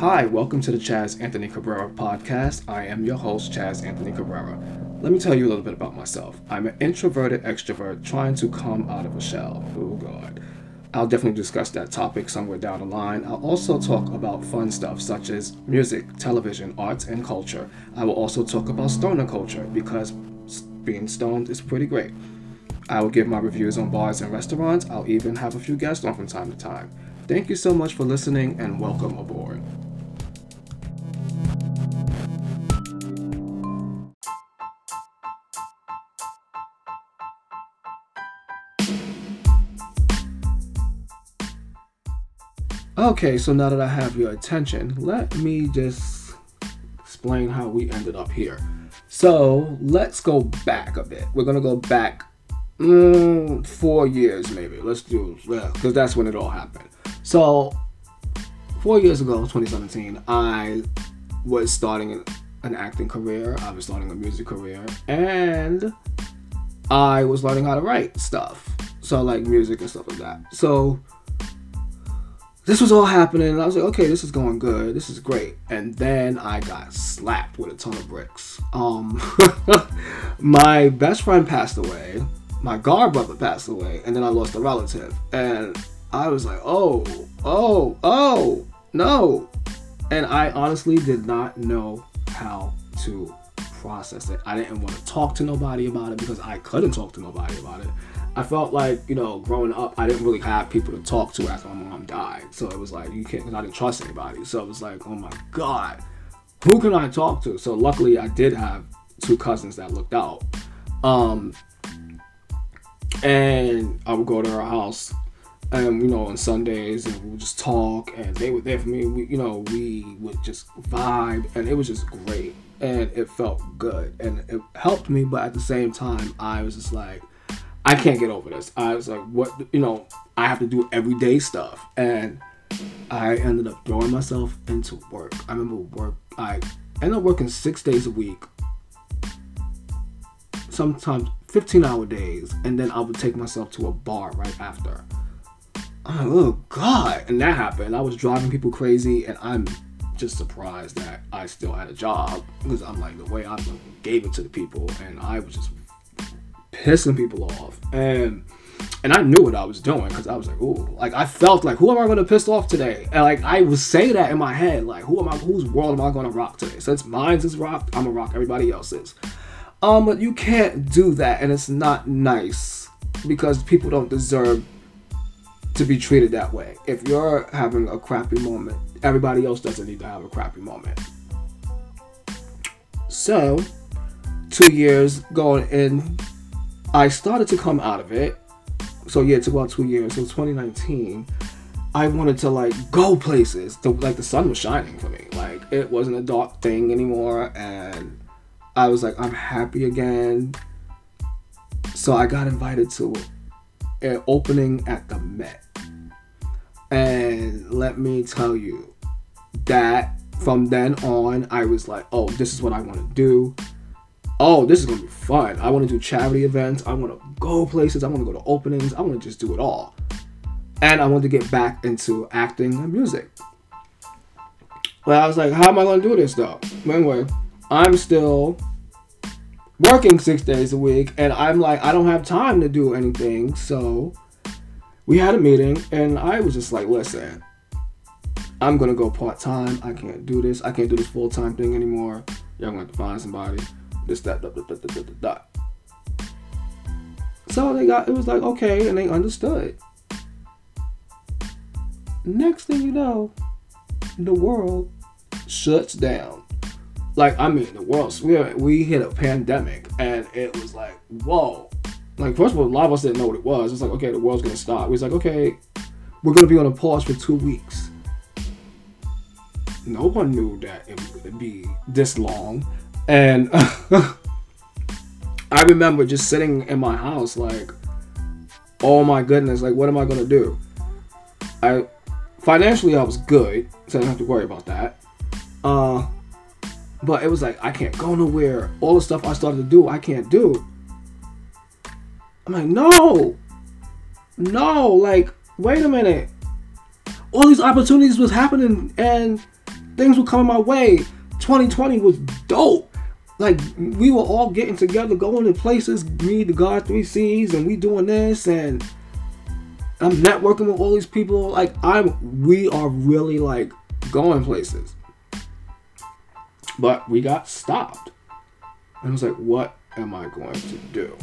Hi, welcome to the Chaz Anthony Cabrera podcast. I am your host, Chaz Anthony Cabrera. Let me tell you a little bit about myself. I'm an introverted extrovert trying to come out of a shell. Oh, God. I'll definitely discuss that topic somewhere down the line. I'll also talk about fun stuff such as music, television, arts, and culture. I will also talk about stoner culture because being stoned is pretty great. I will give my reviews on bars and restaurants. I'll even have a few guests on from time to time. Thank you so much for listening and welcome aboard. Okay, so now that I have your attention, let me just explain how we ended up here. So let's go back a bit. We're gonna go back mm, four years, maybe. Let's do, yeah, because that's when it all happened. So four years ago, 2017, I was starting an acting career. I was starting a music career, and I was learning how to write stuff. So like music and stuff like that. So this was all happening, and I was like, okay, this is going good. This is great. And then I got slapped with a ton of bricks. Um, my best friend passed away. My guard brother passed away, and then I lost a relative. And I was like, oh, oh, oh, no. And I honestly did not know how to process it. I didn't want to talk to nobody about it because I couldn't talk to nobody about it. I felt like, you know, growing up, I didn't really have people to talk to after my mom died. So it was like, you can't, I didn't trust anybody. So it was like, oh my God, who can I talk to? So luckily, I did have two cousins that looked out. Um, and I would go to her house and you know on Sundays and we would just talk and they were there for me we you know we would just vibe and it was just great and it felt good and it helped me but at the same time I was just like I can't get over this. I was like, what, you know, I have to do everyday stuff. And I ended up throwing myself into work. I remember work, I ended up working six days a week, sometimes 15 hour days. And then I would take myself to a bar right after. Like, oh God. And that happened. I was driving people crazy. And I'm just surprised that I still had a job because I'm like, the way I gave it to the people. And I was just pissing people off. And and I knew what I was doing because I was like, ooh, like I felt like, who am I gonna piss off today? And like I would say that in my head, like, who am I? Whose world am I gonna rock today? Since mine's is rocked, I'm gonna rock everybody else's. Um, but you can't do that, and it's not nice because people don't deserve to be treated that way. If you're having a crappy moment, everybody else doesn't need to have a crappy moment. So, two years going in I started to come out of it. So yeah, it took about two years. So 2019, I wanted to like go places. Like the sun was shining for me. Like it wasn't a dark thing anymore, and I was like, I'm happy again. So I got invited to an opening at the Met, and let me tell you that from then on, I was like, oh, this is what I want to do oh, this is gonna be fun. I want to do charity events. I want to go places. I want to go to openings. I want to just do it all. And I want to get back into acting and music. Well, I was like, how am I gonna do this though? Anyway, I'm still working six days a week, and I'm like, I don't have time to do anything. So we had a meeting, and I was just like, listen, I'm gonna go part time. I can't do this. I can't do this full time thing anymore. Y'all gonna have to find somebody this, that, that, that, that, that, that, that. So they got, it was like, okay, and they understood. Next thing you know, the world shuts down. Like, I mean, the world, we, we hit a pandemic, and it was like, whoa. Like, first of all, a lot of us didn't know what it was. It's like, okay, the world's gonna stop. We was like, okay, we're gonna be on a pause for two weeks. No one knew that it would be this long. And I remember just sitting in my house like, oh my goodness, like what am I gonna do? I financially I was good, so I didn't have to worry about that. Uh but it was like I can't go nowhere. All the stuff I started to do, I can't do. I'm like, no, no, like, wait a minute. All these opportunities was happening, and things were coming my way. 2020 was dope. Like we were all getting together, going to places. Me, the God Three C's, and we doing this, and I'm networking with all these people. Like I'm, we are really like going places. But we got stopped. And I was like, what am I going to do?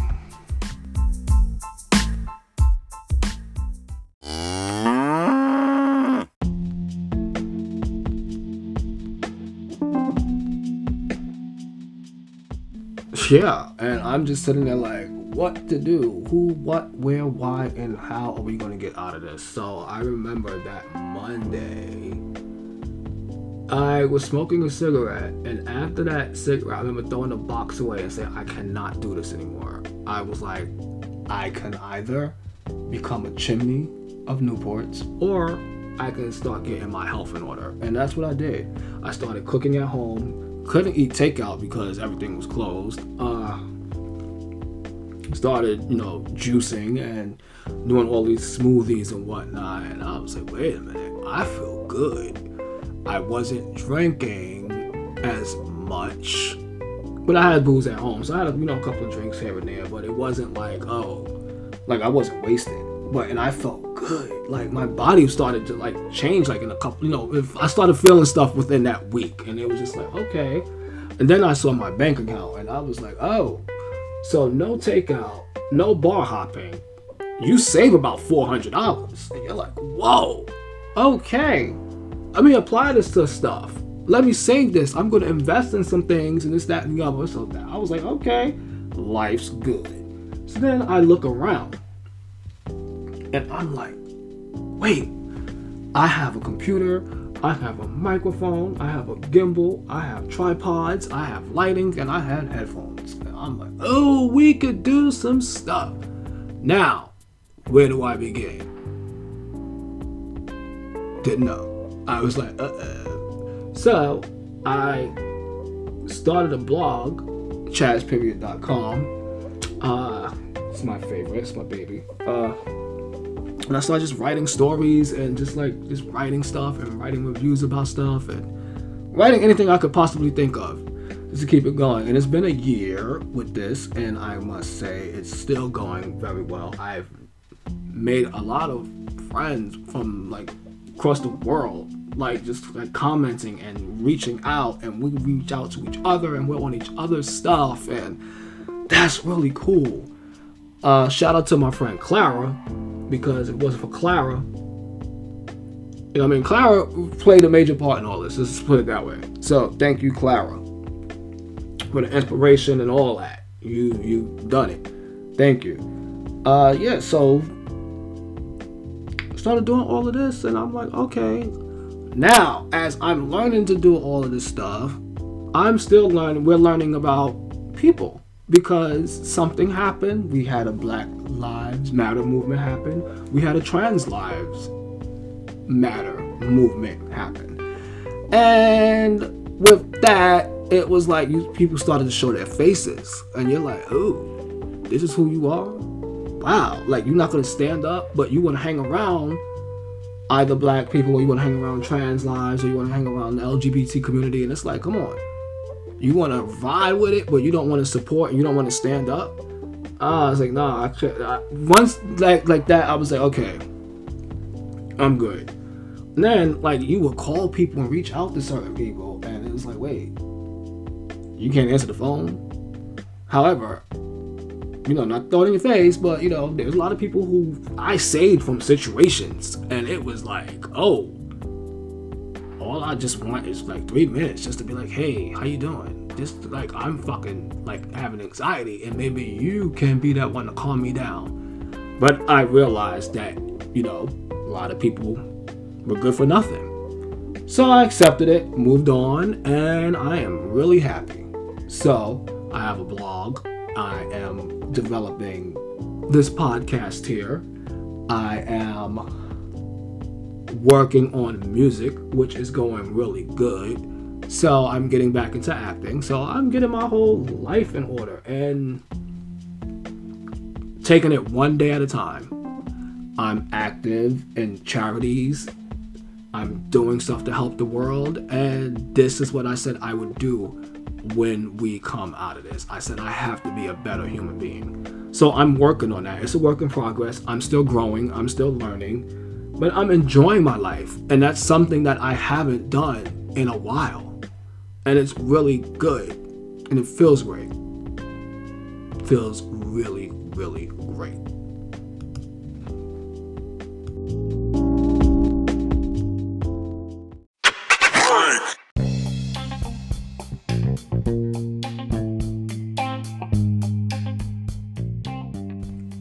Yeah, and I'm just sitting there like, what to do? Who, what, where, why, and how are we going to get out of this? So I remember that Monday, I was smoking a cigarette, and after that cigarette, I remember throwing the box away and saying, I cannot do this anymore. I was like, I can either become a chimney of Newports or I can start getting my health in order. And that's what I did. I started cooking at home couldn't eat takeout because everything was closed. Uh, started, you know, juicing and doing all these smoothies and whatnot. And I was like, wait a minute, I feel good. I wasn't drinking as much, but I had booze at home. So I had, you know, a couple of drinks here and there, but it wasn't like, oh, like I wasn't wasted. But, and I felt good. Like my body started to like change like in a couple, you know, if I started feeling stuff within that week and it was just like, okay. And then I saw my bank account and I was like, oh, so no takeout, no bar hopping. You save about $400. And you're like, whoa, okay. Let me apply this to stuff. Let me save this. I'm to invest in some things and this, that, and the other. So that I was like, okay, life's good. So then I look around and I'm like, wait, I have a computer, I have a microphone, I have a gimbal, I have tripods, I have lighting, and I had headphones. And I'm like, oh, we could do some stuff. Now, where do I begin? Didn't know. I was like, uh uh So, I started a blog, chazperiod.com. Uh, it's my favorite, it's my baby. Uh, and I started just writing stories and just like just writing stuff and writing reviews about stuff and writing anything I could possibly think of just to keep it going. And it's been a year with this, and I must say it's still going very well. I've made a lot of friends from like across the world, like just like commenting and reaching out, and we reach out to each other and we're on each other's stuff, and that's really cool. Uh, shout out to my friend Clara because it wasn't for Clara. You know, I mean, Clara played a major part in all this. Let's put it that way. So, thank you, Clara, for the inspiration and all that. You you done it. Thank you. Uh, yeah. So, started doing all of this, and I'm like, okay. Now, as I'm learning to do all of this stuff, I'm still learning. We're learning about people because something happened. We had a Black Lives Matter movement happen. We had a Trans Lives Matter movement happen. And with that, it was like you people started to show their faces, and you're like, "Oh, this is who you are." Wow, like you're not gonna stand up, but you want to hang around either black people, or you want to hang around trans lives, or you want to hang around the LGBT community, and it's like, come on, you want to vibe with it, but you don't want to support and you don't want to stand up. Uh, I was like, nah, I could. I, once like like that, I was like, okay, I'm good. And then like you would call people and reach out to certain people, and it was like, wait, you can't answer the phone. However, you know, not throwing in your face, but you know, there's a lot of people who I saved from situations, and it was like, oh, all I just want is like three minutes just to be like, hey, how you doing? Just like I'm fucking like having anxiety, and maybe you can be that one to calm me down. But I realized that, you know, a lot of people were good for nothing. So I accepted it, moved on, and I am really happy. So I have a blog. I am developing this podcast here. I am working on music, which is going really good. So I'm getting back into acting. So I'm getting my whole life in order and taking it one day at a time. I'm active in charities I'm doing stuff to help the world, and this is what I said I would do when we come out of this. I said I have to be a better human being. So I'm working on that. It's a work in progress. I'm still growing, I'm still learning, but I'm enjoying my life. And that's something that I haven't done in a while. And it's really good. And it feels great. Feels really, really great.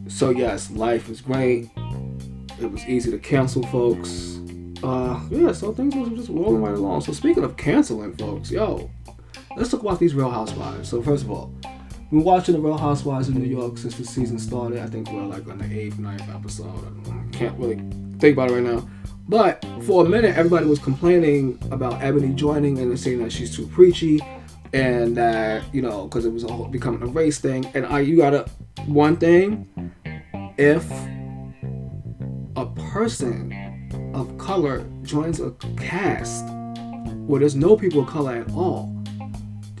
So yes, life is great. It was easy to cancel, folks. Uh, yeah, so things were just rolling right along. So speaking of canceling, folks, yo, let's talk about these Real Housewives. So first of all, we're watching the Real Housewives of New York since the season started. I think we're like on the eighth, ninth episode. I can't really think about it right now. But for a minute, everybody was complaining about Eboni joining and saying that she's too preachy and that you know because it was all becoming a race thing. And I, you gotta one thing if a person of color joins a cast where there's no people of color at all,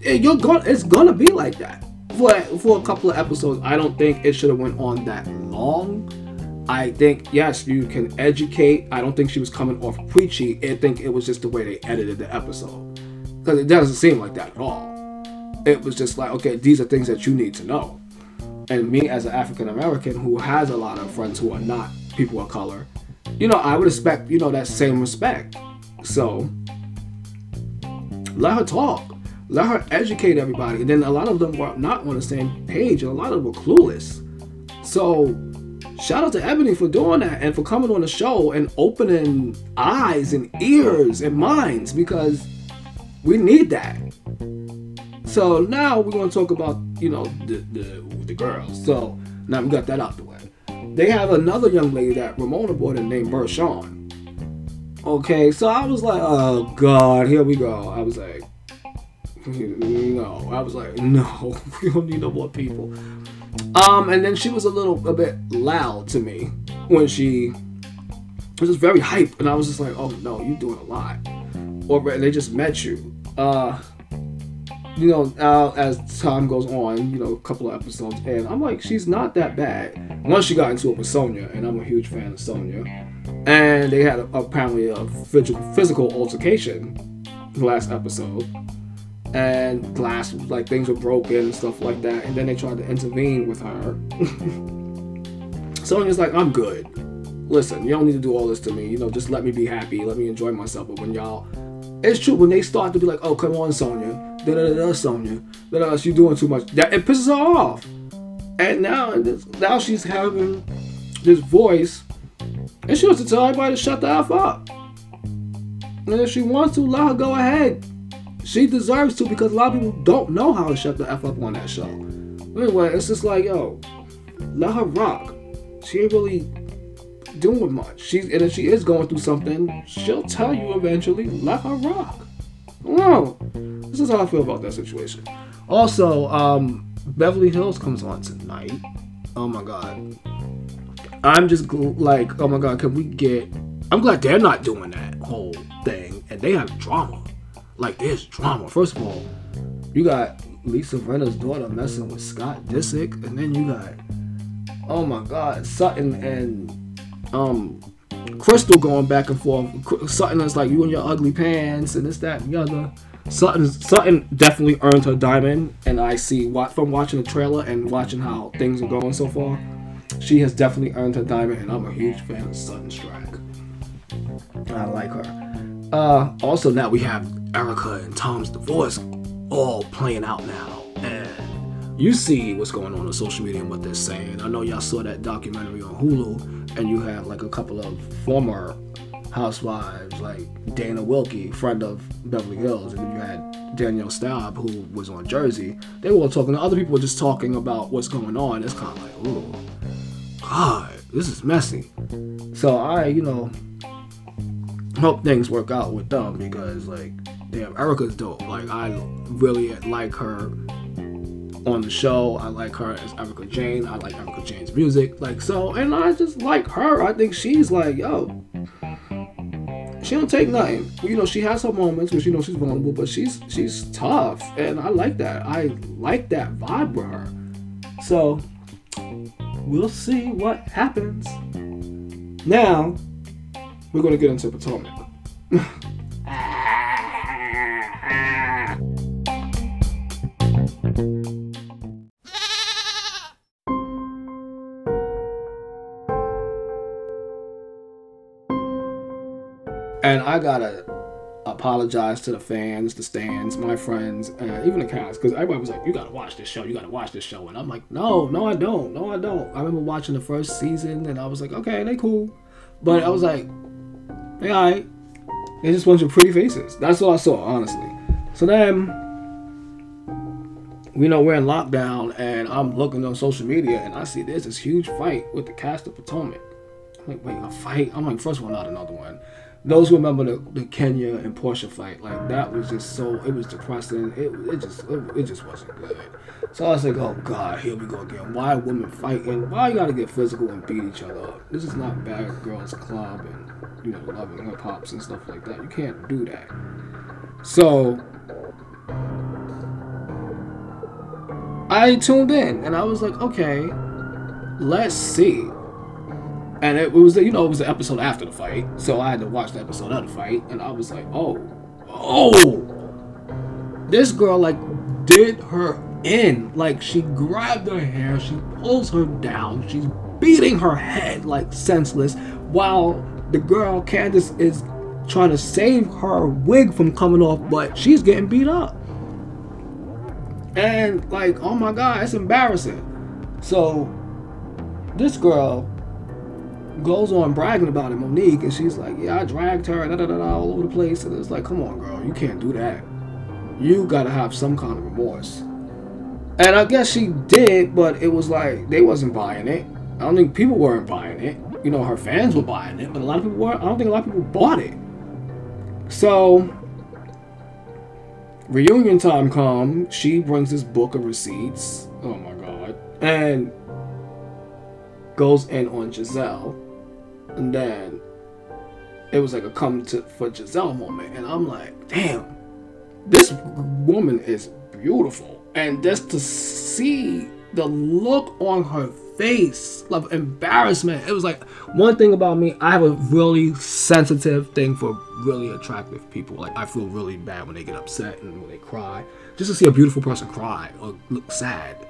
you're going it's gonna be like that for for a couple of episodes. I don't think it should have went on that long. I think yes, you can educate. I don't think she was coming off preachy. I think it was just the way they edited the episode because it doesn't seem like that at all. It was just like okay, these are things that you need to know and me as an African American who has a lot of friends who are not people of color, you know, I would expect, you know, that same respect. So let her talk. Let her educate everybody. And then a lot of them were not on the same page, and a lot of them were clueless. So shout out to Eboni for doing that and for coming on the show and opening eyes and ears and minds because we need that. So now we're going to talk about, you know, the, the the girls. So now we got that out the. They have another young lady that Ramona brought in named Bershan. Okay, so I was like, oh god, here we go. I was like, no. I was like, no, we don't need no more people. Um, and then she was a little a bit loud to me when she was just very hype, and I was just like, oh no, you're doing a lot. Or they just met you. Uh, you know, as time goes on, you know, a couple of episodes, and I'm like, she's not that bad. Once she got into it with Sonja, and I'm a huge fan of Sonja, and they had a, apparently a physical altercation the last episode, and glass like things were broken and stuff like that, and then they tried to intervene with her. Sonja's like, I'm good. Listen, you don't need to do all this to me. You know, just let me be happy, let me enjoy myself. But when y'all, it's true when they start to be like, oh, come on, Sonja da da da Sonja, da da she's doing too much. That it pisses her off. And now now she's having this voice, and she wants to tell everybody to shut the f up. And if she wants to, let her go ahead. She deserves to because a lot of people don't know how to shut the f up on that show. Anyway, it's just like yo, let her rock. She ain't really doing much. She's and if she is going through something, she'll tell you eventually. Let her rock. Oh, this is how I feel about that situation. Also, um, Beverly Hills comes on tonight. Oh my god. I'm just gl- like, oh my god, can we get. I'm glad they're not doing that whole thing and they have drama. Like, there's drama. First of all, you got Lisa Rinna's daughter messing with Scott Disick, and then you got, oh my god, Sutton and um Crystal going back and forth. Sutton is like you and your ugly pants and this, that, and the other. Sutton, Sutton definitely earned her diamond, and I see what from watching the trailer and watching how things are going so far. She has definitely earned her diamond, and I'm a huge fan of Sutton Stracke. I like her. Uh, also, now we have Erica and Tom's divorce all playing out now, you see what's going on on social media and what they're saying. I know y'all saw that documentary on Hulu, and you have like a couple of former housewives like Dana Wilkey, friend of Beverly Hills, and then you had Danielle Staub, who was on Jersey. They were all talking. Other people were just talking about what's going on. It's kind of like, oh, God, this is messy. So I, you know, hope things work out with them because, like, damn, Erika's dope. Like, I really like her on the show. I like her as Erika Jayne. I like Erika Jayne's music. Like, so, and I just like her. I think she's like, yo, she don't take nothing. You know, she has her moments where she knows she's vulnerable, but she's she's tough, and I like that. I like that vibe with her. So we'll see what happens. Now we're gonna get into Potomac. I gotta apologize to the fans, the stands, my friends, and even the cast, because everybody was like, "You gotta watch this show. You gotta watch this show." And I'm like, "No, no, I don't. No, I don't." I remember watching the first season, and I was like, "Okay, they cool," but I was like, "They alright." They just bunch of pretty faces. That's all I saw, honestly. So then, we know we're in lockdown, and I'm looking on social media, and I see there's this huge fight with the cast of Potomac. I'm like, wait, a fight? I'm like, first one, not another one those who remember the, the Kenya and Porsha fight, like that was just so it was depressing. It, it just it, it, just wasn't good. So I was like, oh god, here we go again. Why women fighting? Why you gotta get physical and beat each other up? This is not Bad Girls Club and you know loving hip hops and stuff like that. You can't do that. So I tuned in and I was like, okay, let's see and it was you know it was the episode after the fight, so I had to watch the episode of the fight, and I was like, oh, oh, this girl like did her in, like she grabbed her hair, she pulls her down, she's beating her head like senseless, while the girl Candace is trying to save her wig from coming off, but she's getting beat up. And like, oh my god, it's embarrassing. So this girl goes on bragging about it, Monique, and she's like, "Yeah, I dragged her, da da da, all over the place." And it's like, "Come on, girl, you can't do that. You gotta have some kind of remorse." And I guess she did, but it was like they wasn't buying it. I don't think people weren't buying it. You know, her fans were buying it, but a lot of people were. I don't think a lot of people bought it. So reunion time come, she brings this book of receipts. Oh my god. And goes in on Gizelle and then it was like a come to for Gizelle moment. And I'm like, damn, this woman is beautiful. And just to see the look on her face of embarrassment. It was like one thing about me, I have a really sensitive thing for really attractive people. Like I feel really bad when they get upset and when they cry. Just to see a beautiful person cry or look sad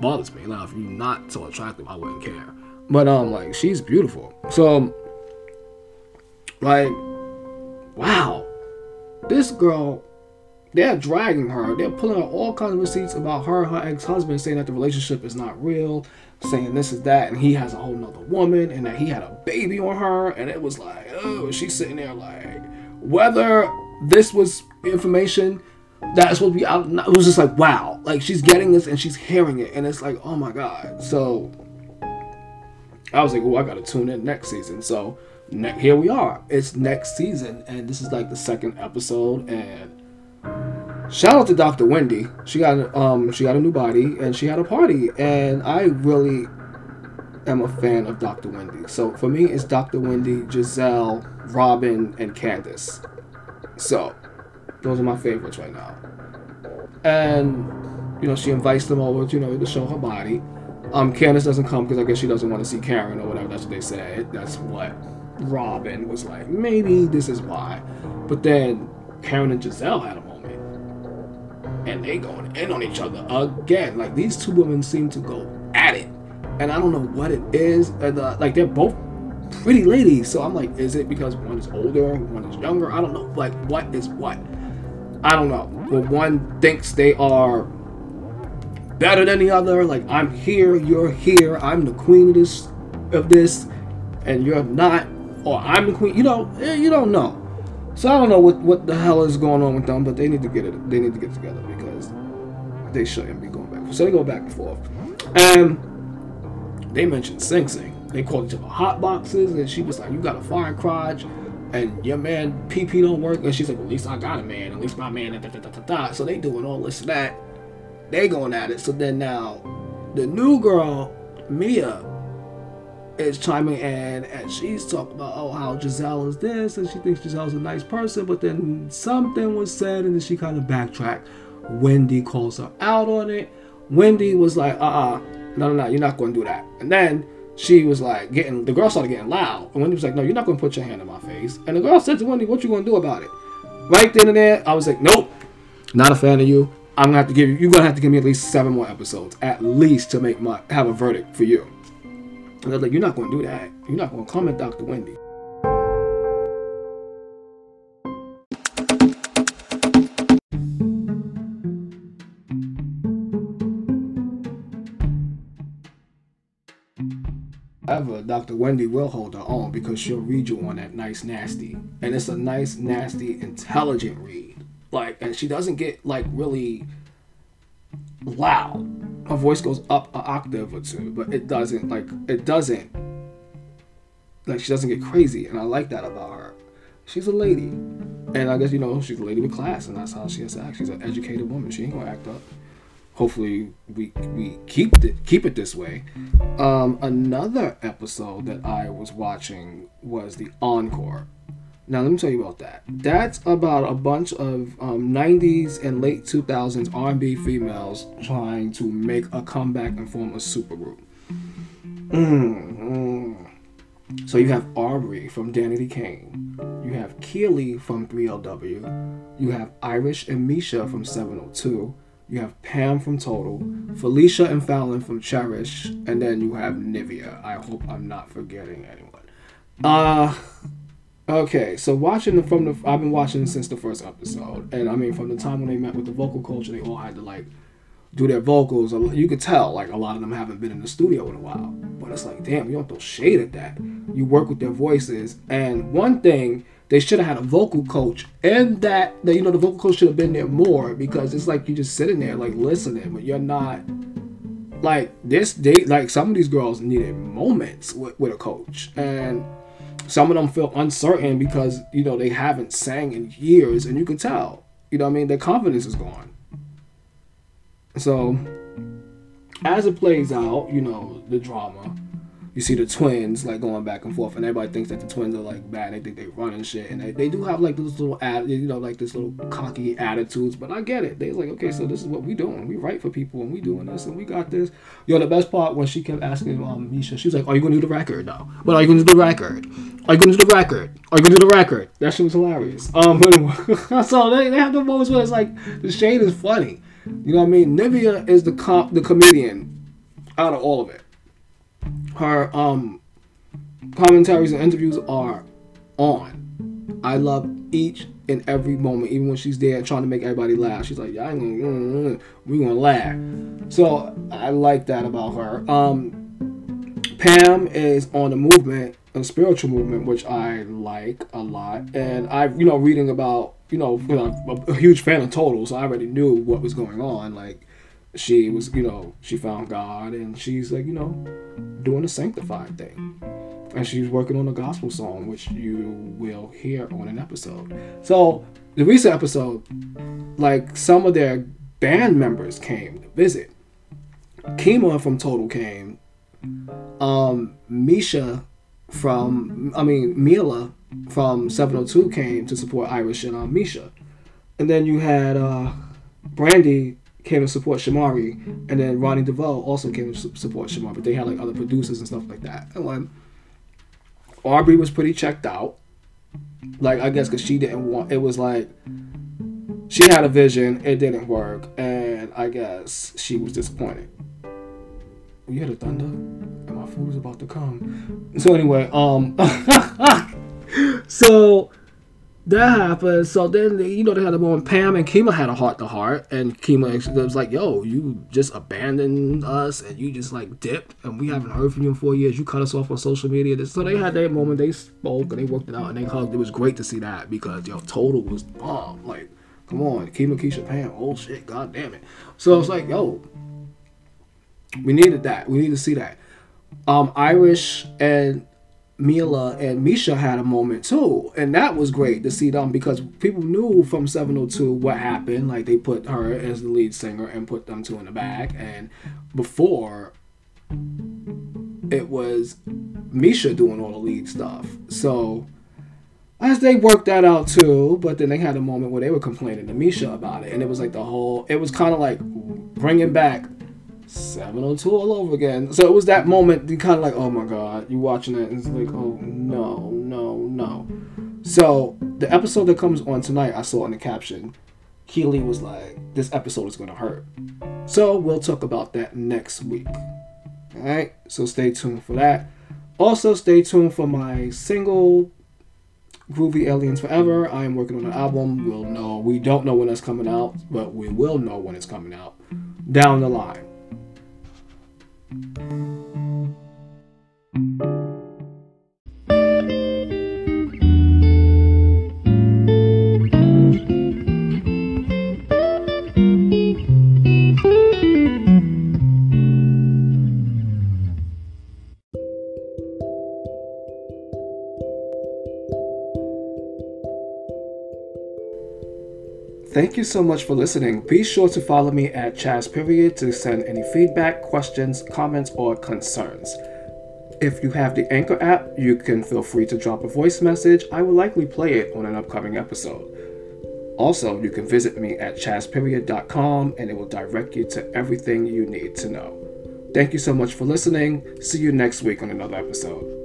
bothers me. Now if you're not so attractive, I wouldn't care. But um, like she's beautiful. So, like, wow, this girl, they're dragging her. They're pulling out all kinds of receipts about her, her ex-husband, saying that the relationship is not real, saying this is that, and he has a whole nother woman, and that he had a baby on her, and it was like, oh, she's sitting there like, whether this was information that's what we out it was just like wow like she's getting this and she's hearing it and it's like oh my god so I was like, oh, I gotta tune in next season. So ne- here we are. It's next season, and this is like the second episode. And shout out to Dr. Wendy. She got um she got a new body, and she had a party. And I really am a fan of Dr. Wendy. So for me, it's Dr. Wendy, Gizelle, Robin, and Candace. So those are my favorites right now. And you know, she invites them over, you know, to show her body. Um, Candace doesn't come because I guess she doesn't want to see Karen or whatever. That's what they said. That's what Robin was like. Maybe this is why. But then Karen and Gizelle had a moment, and they going in on each other again. Like these two women seem to go at it, and I don't know what it is. And uh, like they're both pretty ladies, so I'm like, is it because one is older, one is younger? I don't know. Like what is what? I don't know. But one thinks they are better than the other. Like I'm here, you're here. I'm the queen of this, of this, and you're not, or I'm the queen. You know, eh, you don't know. So I don't know what what the hell is going on with them, but they need to get it. They need to get together because they shouldn't be going back. So they go back and forth, and they mentioned Sing Sing. They called each other hot boxes, and she was like, "You got a fire crotch." And your man PP don't work, and she's like, "At least I got a man. At least my man." Da, da, da. So they doing all this and that they going at it. So then now, the new girl, Mia, is chiming in and she's talking about oh how Gizelle is this and she thinks Gizelle's a nice person, but then something was said and then she kind of backtracked. Wendy calls her out on it. Wendy was like, uh uh no, no, no, you're not going to do that. And then she was like getting, the girl started getting loud. And Wendy was like, no, you're not going to put your hand in my face. And the girl said to Wendy, what you going to do about it? Right then and there, I was like, nope, not a fan of you. I'm gonna have to give you. You're gonna have to give me at least seven more episodes, at least, to make my have a verdict for you. And they're like, you're not gonna do that. You're not gonna comment, Dr. Wendy. However, Dr. Wendy will hold her own because she'll read you on that nice nasty. And it's a nice, nasty, intelligent read. Like, and she doesn't get like really loud. Her voice goes up an octave or two, but it doesn't like it doesn't like she doesn't get crazy, and I like that about her. She's a lady, and I guess you know she's a lady with class, and that's how she has to act. She's an educated woman. She ain't gonna act up hopefully we we keep it keep it this way. Um, another episode that I was watching was the encore. Now let me tell you about that. That's about a bunch of um, 90s and late 2000s R&B females trying to make a comeback and form a supergroup. Mm-hmm. So you have Aubrey from Danity Kane. You have Kiely from 3LW. You have Irish and Misha from 702. You have Pam from Total, Felisha and Fallon from Cherish, and then you have Nivea. I hope I'm not forgetting anyone. Uh okay, so watching the from the I've been watching since the first episode, and I mean from the time when they met with the vocal coach, and they all had to like do their vocals. You could tell like a lot of them haven't been in the studio in a while, but it's like damn, you don't throw shade at that. You work with their voices, and one thing they should have had a vocal coach, and that, that you know the vocal coach should have been there more because it's like you just sitting there like listening, but you're not like this. They like some of these girls needed moments with, with a coach, and some of them feel uncertain because you know they haven't sang in years, and you can tell. You know, I mean, their confidence is gone. So, as it plays out, you know, the drama you see the twins like going back and forth, and everybody thinks that the twins are like bad. They think they run and shit, and they, they do have like this little ad, you know, like this little cocky attitudes. But I get it. They like, okay, so this is what we doing. We write for people, and we doing this, and we got this. Yo, the best part when she kept asking um Misha, she was like, "Are you gonna do the record though? But are you gonna do the record? Are you gonna do the record? Are you gonna do the record?" That shit was hilarious. Um, so they, they have the moments where it's like the shade is funny. You know what I mean? Nivea is the comp, the comedian out of all of it her um commentaries and interviews are on. I love each and every moment, even when she's there trying to make everybody laugh. She's like, "Yeah, I'm gonna, mm, mm, we gonna laugh." So I like that about her. Um, Pam is on the movement, a spiritual movement, which I like a lot, and I, you know, reading about, you know I'm a huge fan of Total, so I already knew what was going on, like she was, you know, she found God and she's like, you know, doing the sanctified thing. And she's working on a gospel song, which you will hear on an episode. So, the recent episode, like some of their band members came to visit. Kima from Total came. Um, Misha from, I mean, Meelah from 702 came to support Irish and um, Misha. And then you had uh, Brandi came to support Shamari, and then Ronnie DeVoe also came to support Shamari, but they had like other producers and stuff like that. And when Aubrey was pretty checked out, like I guess because she didn't want it was like she had a vision, it didn't work, and I guess she was disappointed. You hear the thunder, and my food is about to come. So anyway, um, so that happened. So then, you know, they had a moment. Pam and Kima had a heart to heart, and Kima was like, "Yo, you just abandoned us, and you just like dipped, and we haven't heard from you in four years. You cut us off on social media." So they had that moment. They spoke and they worked it out, and they hugged. It was great to see that because yo, Total was bomb. Like, come on, Kima, Keisha, Pam. Oh shit, god damn it. So it's like, yo, we needed that. We need to see that. Um, Irish and Meelah and Misha had a moment too, and that was great to see them because people knew from 702 what happened. Like they put her as the lead singer and put them two in the back, and before it was Misha doing all the lead stuff. So as they worked that out too, but then they had a moment where they were complaining to Misha about it, and it was like the whole. It was kind of like bringing back 702 all over again. So it was that mm-hmm. moment, you kind of like, oh my god, you're watching it, and it's like, oh no, no, no. So the episode that comes on tonight, I saw in the caption, Kiely was like, this episode is gonna hurt. So we'll talk about that next week. All right, so stay tuned for that. Also, stay tuned for my single Groovy Aliens Forever. I am working on an album. We'll know. We don't know when it's coming out, but we will know when it's coming out down the line. Música Thank you so much for listening. Be sure to follow me at Chaz Period to send any feedback, questions, comments, or concerns. If you have the Anchor app, you can feel free to drop a voice message. I will likely play it on an upcoming episode. Also, you can visit me at chazperiod.com and it will direct you to everything you need to know. Thank you so much for listening. See you next week on another episode.